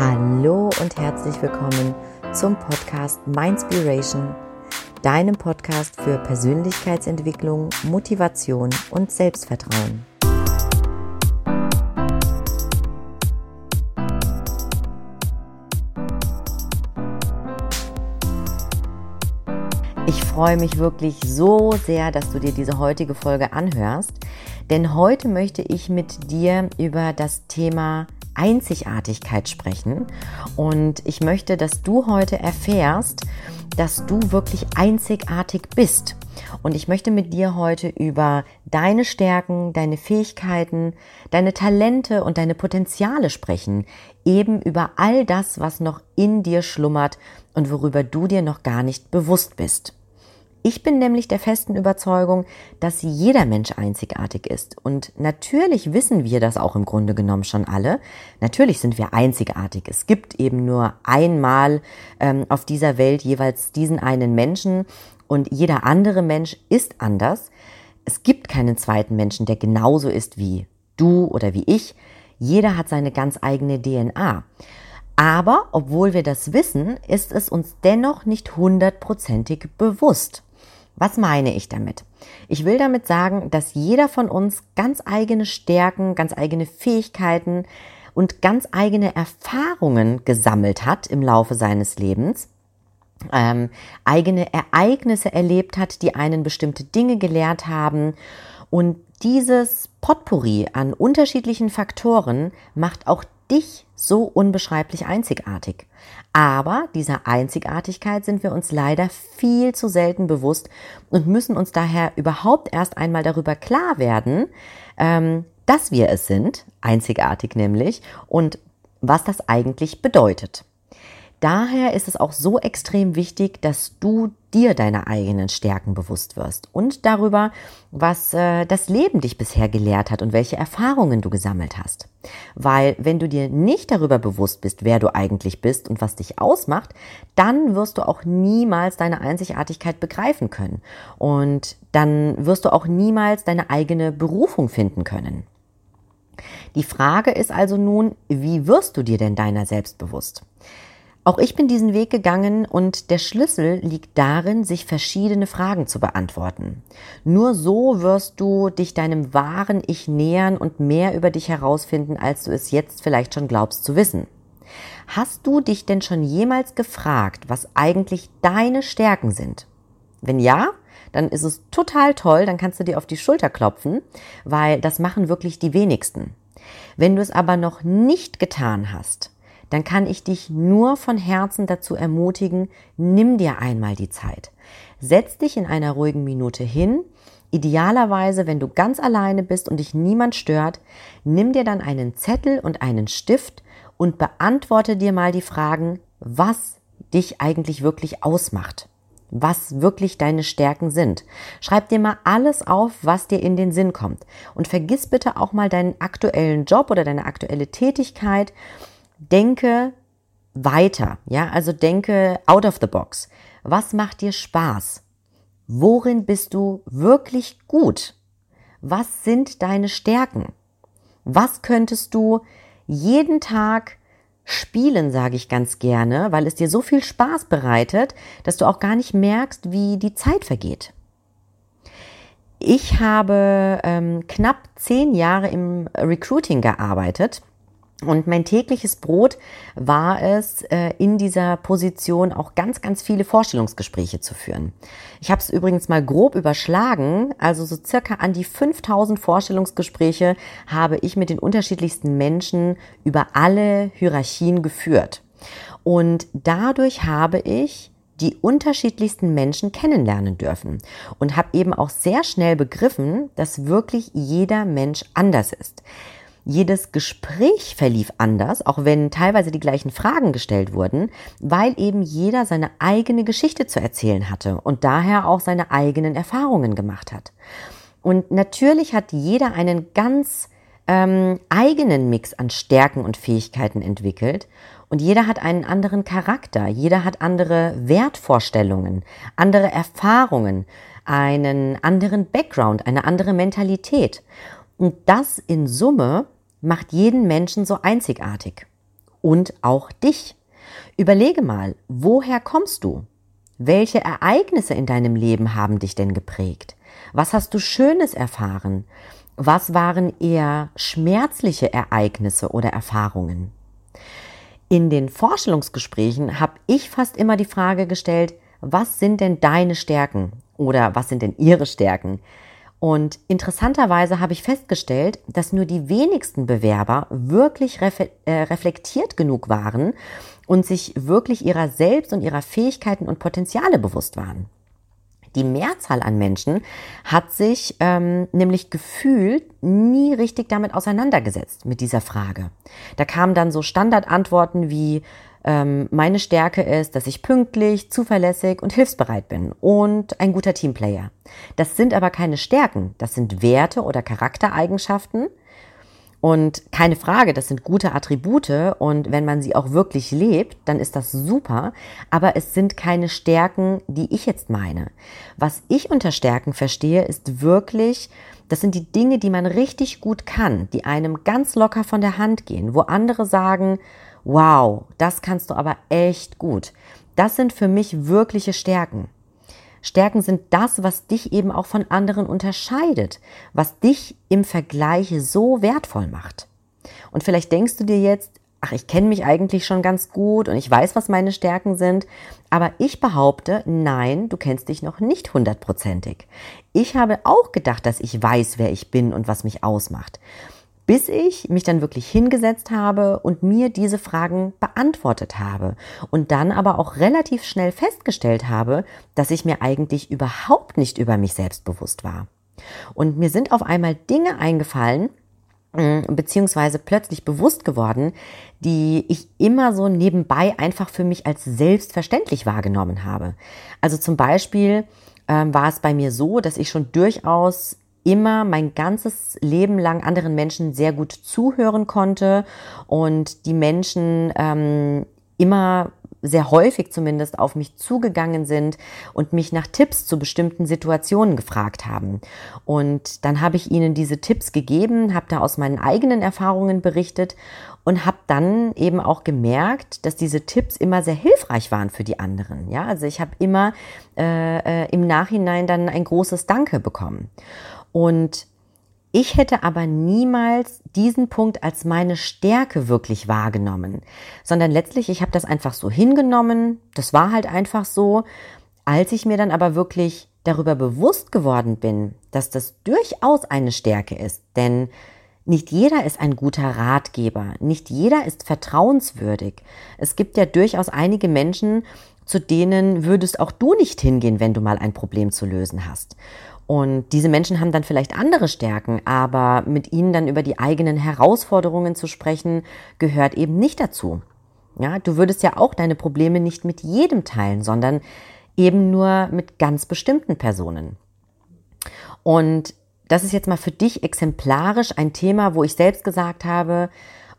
Hallo und herzlich willkommen zum Podcast Mindspiration, deinem Podcast für Persönlichkeitsentwicklung, Motivation und Selbstvertrauen. Ich freue mich wirklich so sehr, dass du dir diese heutige Folge anhörst, denn heute möchte ich mit dir über das Thema Einzigartigkeit sprechen. Und ich möchte, dass du heute erfährst, dass du wirklich einzigartig bist. Und ich möchte mit dir heute über deine Stärken, deine Fähigkeiten, deine Talente und deine Potenziale sprechen. Eben über all das, was noch in dir schlummert und worüber du dir noch gar nicht bewusst bist. Ich bin nämlich der festen Überzeugung, dass jeder Mensch einzigartig ist. Und natürlich wissen wir das auch im Grunde genommen schon alle. Natürlich sind wir einzigartig. Es gibt eben nur einmal ähm, auf dieser Welt jeweils diesen einen Menschen und jeder andere Mensch ist anders. Es gibt keinen zweiten Menschen, der genauso ist wie du oder wie ich. Jeder hat seine ganz eigene DNA. Aber obwohl wir das wissen, ist es uns dennoch nicht hundertprozentig bewusst. Was meine ich damit? Ich will damit sagen, dass jeder von uns ganz eigene Stärken, ganz eigene Fähigkeiten und ganz eigene Erfahrungen gesammelt hat im Laufe seines Lebens, ähm, eigene Ereignisse erlebt hat, die einen bestimmte Dinge gelehrt haben. Und dieses Potpourri an unterschiedlichen Faktoren macht auch dich so unbeschreiblich einzigartig. Aber dieser Einzigartigkeit sind wir uns leider viel zu selten bewusst und müssen uns daher überhaupt erst einmal darüber klar werden, ähm, dass wir es sind, einzigartig nämlich, und was das eigentlich bedeutet. Daher ist es auch so extrem wichtig, dass du dir deine eigenen Stärken bewusst wirst und darüber, was äh, das Leben dich bisher gelehrt hat und welche Erfahrungen du gesammelt hast. Weil wenn du dir nicht darüber bewusst bist, wer du eigentlich bist und was dich ausmacht, dann wirst du auch niemals deine Einzigartigkeit begreifen können. Und dann wirst du auch niemals deine eigene Berufung finden können. Die Frage ist also nun, wie wirst du dir denn deiner selbst bewusst? Auch ich bin diesen Weg gegangen und der Schlüssel liegt darin, sich verschiedene Fragen zu beantworten. Nur so wirst du dich deinem wahren Ich nähern und mehr über dich herausfinden, als du es jetzt vielleicht schon glaubst zu wissen. Hast du dich denn schon jemals gefragt, was eigentlich deine Stärken sind? Wenn ja, dann ist es total toll, dann kannst du dir auf die Schulter klopfen, weil das machen wirklich die wenigsten. Wenn du es aber noch nicht getan hast, dann kann ich dich nur von Herzen dazu ermutigen, nimm dir einmal die Zeit. Setz dich in einer ruhigen Minute hin. Idealerweise, wenn du ganz alleine bist und dich niemand stört, nimm dir dann einen Zettel und einen Stift und beantworte dir mal die Fragen, was dich eigentlich wirklich ausmacht was wirklich deine Stärken sind. Schreib dir mal alles auf, was dir in den Sinn kommt. Und vergiss bitte auch mal deinen aktuellen Job oder deine aktuelle Tätigkeit denke weiter, ja, also denke out of the box. Was macht dir Spaß? Worin bist du wirklich gut? Was sind deine Stärken? Was könntest du jeden Tag spielen, sage ich ganz gerne, weil es dir so viel Spaß bereitet, dass du auch gar nicht merkst, wie die Zeit vergeht. Ich habe ähm, knapp zehn Jahre im Recruiting gearbeitet und mein tägliches Brot war es, äh, in dieser Position auch ganz, ganz viele Vorstellungsgespräche zu führen. Ich habe es übrigens mal grob überschlagen, also so circa an die 5000 Vorstellungsgespräche habe ich mit den unterschiedlichsten Menschen über alle Hierarchien geführt. Und dadurch habe ich die unterschiedlichsten Menschen kennenlernen dürfen und habe eben auch sehr schnell begriffen, dass wirklich jeder Mensch anders ist. Jedes Gespräch verlief anders, auch wenn teilweise die gleichen Fragen gestellt wurden, weil eben jeder seine eigene Geschichte zu erzählen hatte und daher auch seine eigenen Erfahrungen gemacht hat. Und natürlich hat jeder einen ganz ähm, eigenen Mix an Stärken und Fähigkeiten entwickelt und jeder hat einen anderen Charakter, jeder hat andere Wertvorstellungen, andere Erfahrungen, einen anderen Background, eine andere Mentalität. Und das in Summe macht jeden Menschen so einzigartig. und auch dich. Überlege mal, woher kommst du? Welche Ereignisse in deinem Leben haben dich denn geprägt? Was hast du Schönes erfahren? Was waren eher schmerzliche Ereignisse oder Erfahrungen? In den Vorstellungsgesprächen habe ich fast immer die Frage gestellt, was sind denn deine Stärken oder was sind denn ihre Stärken? Und interessanterweise habe ich festgestellt, dass nur die wenigsten Bewerber wirklich äh, reflektiert genug waren und sich wirklich ihrer selbst und ihrer Fähigkeiten und Potenziale bewusst waren. Die Mehrzahl an Menschen hat sich ähm, nämlich gefühlt nie richtig damit auseinandergesetzt mit dieser Frage. Da kamen dann so Standardantworten wie ähm, meine Stärke ist, dass ich pünktlich, zuverlässig und hilfsbereit bin und ein guter Teamplayer. Das sind aber keine Stärken, das sind Werte oder Charaktereigenschaften, und keine Frage, das sind gute Attribute und wenn man sie auch wirklich lebt, dann ist das super, aber es sind keine Stärken, die ich jetzt meine. Was ich unter Stärken verstehe, ist wirklich, das sind die Dinge, die man richtig gut kann, die einem ganz locker von der Hand gehen, wo andere sagen, wow, das kannst du aber echt gut. Das sind für mich wirkliche Stärken. Stärken sind das, was dich eben auch von anderen unterscheidet, was dich im Vergleich so wertvoll macht. Und vielleicht denkst du dir jetzt, ach, ich kenne mich eigentlich schon ganz gut und ich weiß, was meine Stärken sind, aber ich behaupte, nein, du kennst dich noch nicht hundertprozentig. Ich habe auch gedacht, dass ich weiß, wer ich bin und was mich ausmacht bis ich mich dann wirklich hingesetzt habe und mir diese Fragen beantwortet habe und dann aber auch relativ schnell festgestellt habe, dass ich mir eigentlich überhaupt nicht über mich selbst bewusst war. Und mir sind auf einmal Dinge eingefallen, mm, beziehungsweise plötzlich bewusst geworden, die ich immer so nebenbei einfach für mich als selbstverständlich wahrgenommen habe. Also zum Beispiel ähm, war es bei mir so, dass ich schon durchaus immer mein ganzes Leben lang anderen Menschen sehr gut zuhören konnte und die Menschen ähm, immer sehr häufig zumindest auf mich zugegangen sind und mich nach Tipps zu bestimmten Situationen gefragt haben. Und dann habe ich ihnen diese Tipps gegeben, habe da aus meinen eigenen Erfahrungen berichtet und habe dann eben auch gemerkt, dass diese Tipps immer sehr hilfreich waren für die anderen. Ja, also ich habe immer äh, äh, im Nachhinein dann ein großes Danke bekommen. Und ich hätte aber niemals diesen Punkt als meine Stärke wirklich wahrgenommen, sondern letztlich, ich habe das einfach so hingenommen, das war halt einfach so. Als ich mir dann aber wirklich darüber bewusst geworden bin, dass das durchaus eine Stärke ist, denn nicht jeder ist ein guter Ratgeber, nicht jeder ist vertrauenswürdig. Es gibt ja durchaus einige Menschen, zu denen würdest auch du nicht hingehen, wenn du mal ein Problem zu lösen hast. Und diese Menschen haben dann vielleicht andere Stärken, aber mit ihnen dann über die eigenen Herausforderungen zu sprechen, gehört eben nicht dazu. Ja, du würdest ja auch deine Probleme nicht mit jedem teilen, sondern eben nur mit ganz bestimmten Personen. Und das ist jetzt mal für dich exemplarisch ein Thema, wo ich selbst gesagt habe,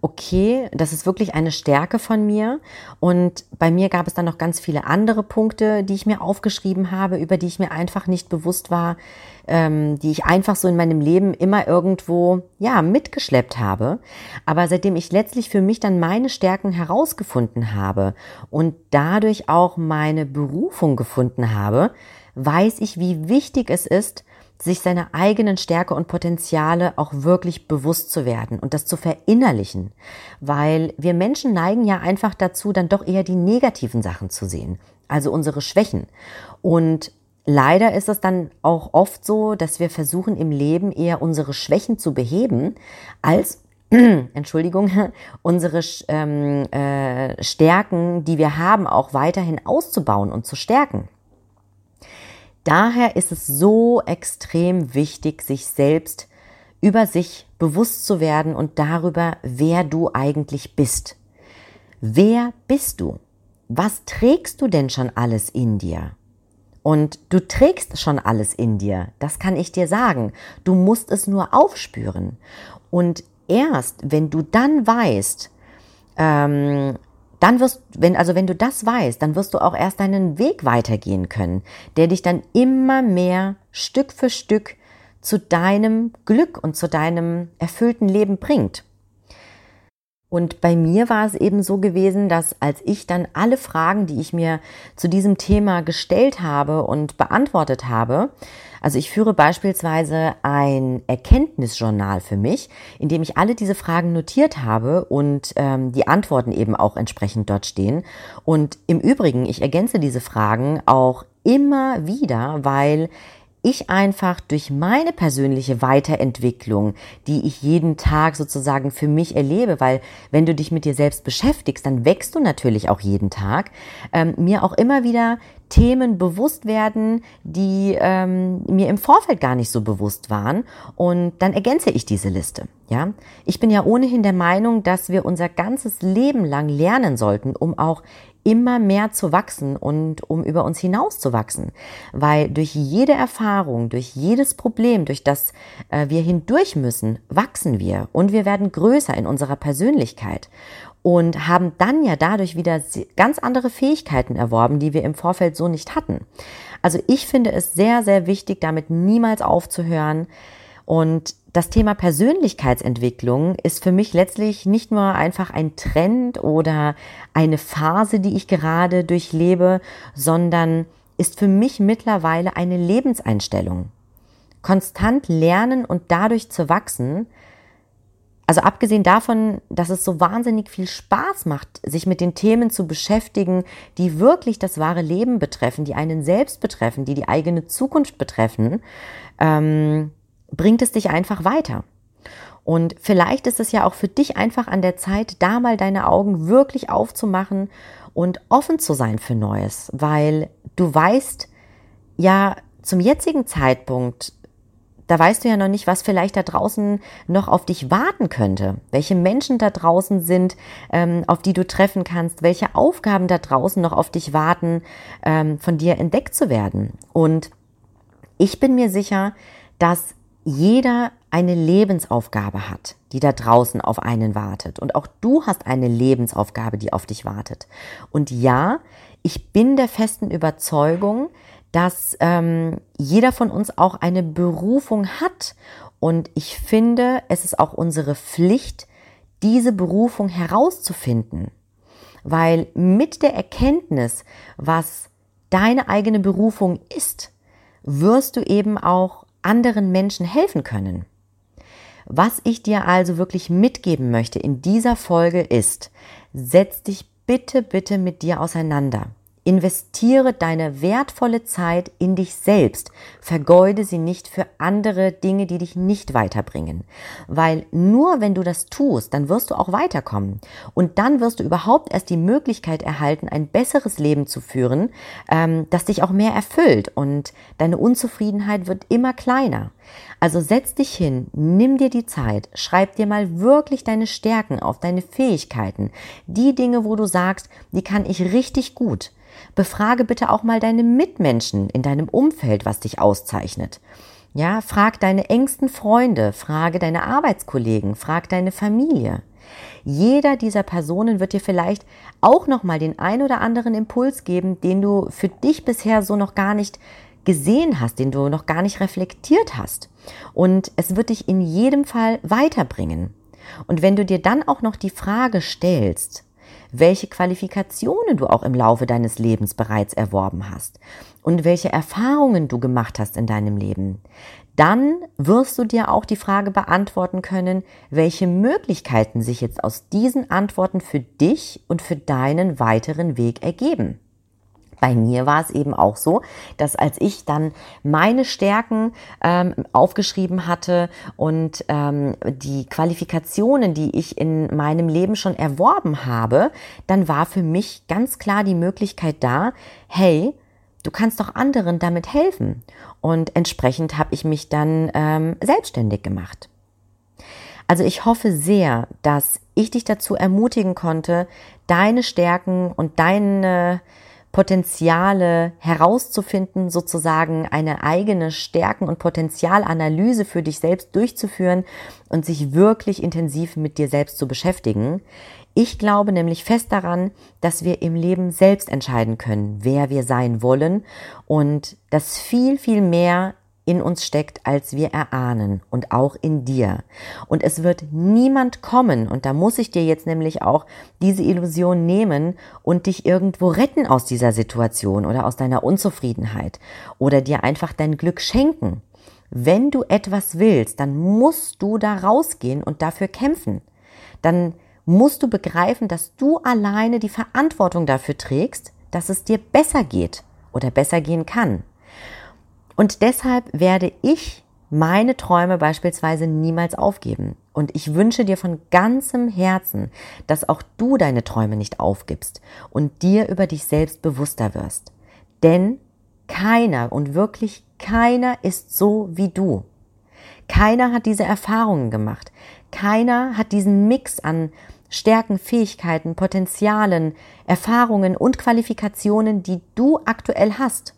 okay, das ist wirklich eine Stärke von mir. Und bei mir gab es dann noch ganz viele andere Punkte, die ich mir aufgeschrieben habe, über die ich mir einfach nicht bewusst war, ähm, die ich einfach so in meinem Leben immer irgendwo, ja, mitgeschleppt habe. Aber seitdem ich letztlich für mich dann meine Stärken herausgefunden habe und dadurch auch meine Berufung gefunden habe, weiß ich, wie wichtig es ist, sich seiner eigenen Stärke und Potenziale auch wirklich bewusst zu werden und das zu verinnerlichen, weil wir Menschen neigen ja einfach dazu, dann doch eher die negativen Sachen zu sehen, also unsere Schwächen. Und leider ist es dann auch oft so, dass wir versuchen im Leben eher unsere Schwächen zu beheben, als Entschuldigung, unsere ähm, äh, Stärken, die wir haben, auch weiterhin auszubauen und zu stärken. Daher ist es so extrem wichtig, sich selbst über sich bewusst zu werden und darüber, wer du eigentlich bist. Wer bist du? Was trägst du denn schon alles in dir? Und du trägst schon alles in dir, das kann ich dir sagen. Du musst es nur aufspüren. Und erst wenn du dann weißt, ähm, dann wirst, wenn, also wenn du das weißt, dann wirst du auch erst deinen Weg weitergehen können, der dich dann immer mehr Stück für Stück zu deinem Glück und zu deinem erfüllten Leben bringt. Und bei mir war es eben so gewesen, dass als ich dann alle Fragen, die ich mir zu diesem Thema gestellt habe und beantwortet habe, also ich führe beispielsweise ein Erkenntnisjournal für mich, in dem ich alle diese Fragen notiert habe und ähm, die Antworten eben auch entsprechend dort stehen. Und im Übrigen, ich ergänze diese Fragen auch immer wieder, weil ich einfach durch meine persönliche Weiterentwicklung, die ich jeden Tag sozusagen für mich erlebe, weil wenn du dich mit dir selbst beschäftigst, dann wächst du natürlich auch jeden Tag, ähm, mir auch immer wieder Themen bewusst werden, die ähm, mir im Vorfeld gar nicht so bewusst waren. Und dann ergänze ich diese Liste. Ja, ich bin ja ohnehin der Meinung, dass wir unser ganzes Leben lang lernen sollten, um auch immer mehr zu wachsen und um über uns hinaus zu wachsen. Weil durch jede Erfahrung, durch jedes Problem, durch das äh, wir hindurch müssen, wachsen wir und wir werden größer in unserer Persönlichkeit und haben dann ja dadurch wieder ganz andere Fähigkeiten erworben, die wir im Vorfeld so nicht hatten. Also ich finde es sehr, sehr wichtig, damit niemals aufzuhören. Und das Thema Persönlichkeitsentwicklung ist für mich letztlich nicht nur einfach ein Trend oder eine Phase, die ich gerade durchlebe, sondern ist für mich mittlerweile eine Lebenseinstellung. Konstant lernen und dadurch zu wachsen, also abgesehen davon, dass es so wahnsinnig viel Spaß macht, sich mit den Themen zu beschäftigen, die wirklich das wahre Leben betreffen, die einen selbst betreffen, die die eigene Zukunft betreffen, ähm, bringt es dich einfach weiter. Und vielleicht ist es ja auch für dich einfach an der Zeit, da mal deine Augen wirklich aufzumachen und offen zu sein für Neues, weil du weißt ja zum jetzigen Zeitpunkt, da weißt du ja noch nicht, was vielleicht da draußen noch auf dich warten könnte, welche Menschen da draußen sind, ähm, auf die du treffen kannst, welche Aufgaben da draußen noch auf dich warten, ähm, von dir entdeckt zu werden. Und ich bin mir sicher, dass jeder eine Lebensaufgabe hat, die da draußen auf einen wartet. Und auch du hast eine Lebensaufgabe, die auf dich wartet. Und ja, ich bin der festen Überzeugung, dass ähm, jeder von uns auch eine Berufung hat. Und ich finde, es ist auch unsere Pflicht, diese Berufung herauszufinden. Weil mit der Erkenntnis, was deine eigene Berufung ist, wirst du eben auch anderen Menschen helfen können. Was ich dir also wirklich mitgeben möchte in dieser Folge ist, setz dich bitte, bitte mit dir auseinander. Investiere deine wertvolle Zeit in dich selbst. Vergeude sie nicht für andere Dinge, die dich nicht weiterbringen. Weil nur wenn du das tust, dann wirst du auch weiterkommen. Und dann wirst du überhaupt erst die Möglichkeit erhalten, ein besseres Leben zu führen, ähm, das dich auch mehr erfüllt. Und deine Unzufriedenheit wird immer kleiner. Also setz dich hin, nimm dir die Zeit, schreib dir mal wirklich deine Stärken auf, deine Fähigkeiten, die Dinge, wo du sagst, die kann ich richtig gut. Befrage bitte auch mal deine Mitmenschen in deinem Umfeld, was dich auszeichnet. Ja, frag deine engsten Freunde, frage deine Arbeitskollegen, frag deine Familie. Jeder dieser Personen wird dir vielleicht auch noch mal den ein oder anderen Impuls geben, den du für dich bisher so noch gar nicht gesehen hast, den du noch gar nicht reflektiert hast. Und es wird dich in jedem Fall weiterbringen. Und wenn du dir dann auch noch die Frage stellst, welche Qualifikationen du auch im Laufe deines Lebens bereits erworben hast und welche Erfahrungen du gemacht hast in deinem Leben, dann wirst du dir auch die Frage beantworten können, welche Möglichkeiten sich jetzt aus diesen Antworten für dich und für deinen weiteren Weg ergeben bei mir war es eben auch so, dass als ich dann meine Stärken ähm, aufgeschrieben hatte und ähm, die Qualifikationen, die ich in meinem Leben schon erworben habe, dann war für mich ganz klar die Möglichkeit da, hey, du kannst doch anderen damit helfen. Und entsprechend habe ich mich dann ähm, selbstständig gemacht. Also ich hoffe sehr, dass ich dich dazu ermutigen konnte, deine Stärken und deine Potenziale herauszufinden, sozusagen eine eigene Stärken- und Potenzialanalyse für dich selbst durchzuführen und sich wirklich intensiv mit dir selbst zu beschäftigen. Ich glaube nämlich fest daran, dass wir im Leben selbst entscheiden können, wer wir sein wollen und dass viel, viel mehr in uns steckt, als wir erahnen und auch in dir. Und es wird niemand kommen, und da muss ich dir jetzt nämlich auch diese Illusion nehmen und dich irgendwo retten aus dieser Situation oder aus deiner Unzufriedenheit oder dir einfach dein Glück schenken. Wenn du etwas willst, dann musst du da rausgehen und dafür kämpfen. Dann musst du begreifen, dass du alleine die Verantwortung dafür trägst, dass es dir besser geht oder besser gehen kann. Und deshalb werde ich meine Träume beispielsweise niemals aufgeben. Und ich wünsche dir von ganzem Herzen, dass auch du deine Träume nicht aufgibst und dir über dich selbst bewusster wirst. Denn keiner und wirklich keiner ist so wie du. Keiner hat diese Erfahrungen gemacht. Keiner hat diesen Mix an Stärken, Fähigkeiten, Potenzialen, Erfahrungen und Qualifikationen, die du aktuell hast.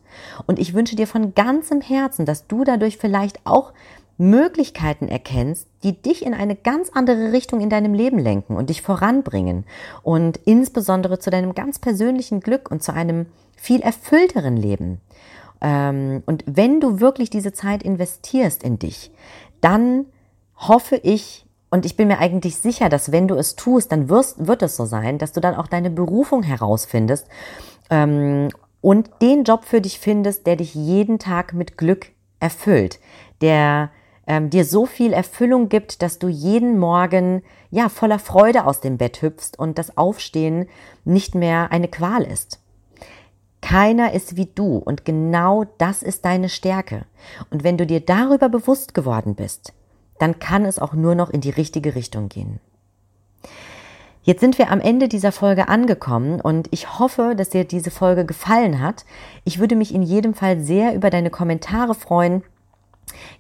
Und ich wünsche dir von ganzem Herzen, dass du dadurch vielleicht auch Möglichkeiten erkennst, die dich in eine ganz andere Richtung in deinem Leben lenken und dich voranbringen und insbesondere zu deinem ganz persönlichen Glück und zu einem viel erfüllteren Leben. Ähm, und wenn du wirklich diese Zeit investierst in dich, dann hoffe ich, und ich bin mir eigentlich sicher, dass wenn du es tust, dann wirst, wird es so sein, dass du dann auch deine Berufung herausfindest ähm, und den Job für dich findest, der dich jeden Tag mit Glück erfüllt, der ähm, dir so viel Erfüllung gibt, dass du jeden Morgen ja voller Freude aus dem Bett hüpfst und das Aufstehen nicht mehr eine Qual ist. Keiner ist wie du und genau das ist deine Stärke. Und wenn du dir darüber bewusst geworden bist, dann kann es auch nur noch in die richtige Richtung gehen. Jetzt sind wir am Ende dieser Folge angekommen und ich hoffe, dass dir diese Folge gefallen hat. Ich würde mich in jedem Fall sehr über deine Kommentare freuen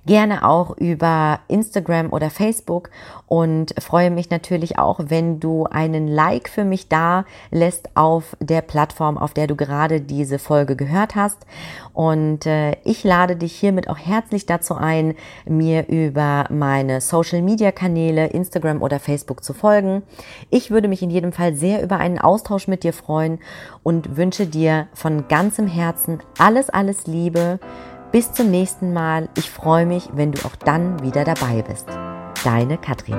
gerne auch über Instagram oder Facebook und freue mich natürlich auch, wenn du einen Like für mich da lässt auf der Plattform, auf der du gerade diese Folge gehört hast. Und äh, ich lade dich hiermit auch herzlich dazu ein, mir über meine Social Media Kanäle, Instagram oder Facebook zu folgen. Ich würde mich in jedem Fall sehr über einen Austausch mit dir freuen und wünsche dir von ganzem Herzen alles, alles Liebe bis zum nächsten Mal. Ich freue mich, wenn du auch dann wieder dabei bist. Deine Katrin.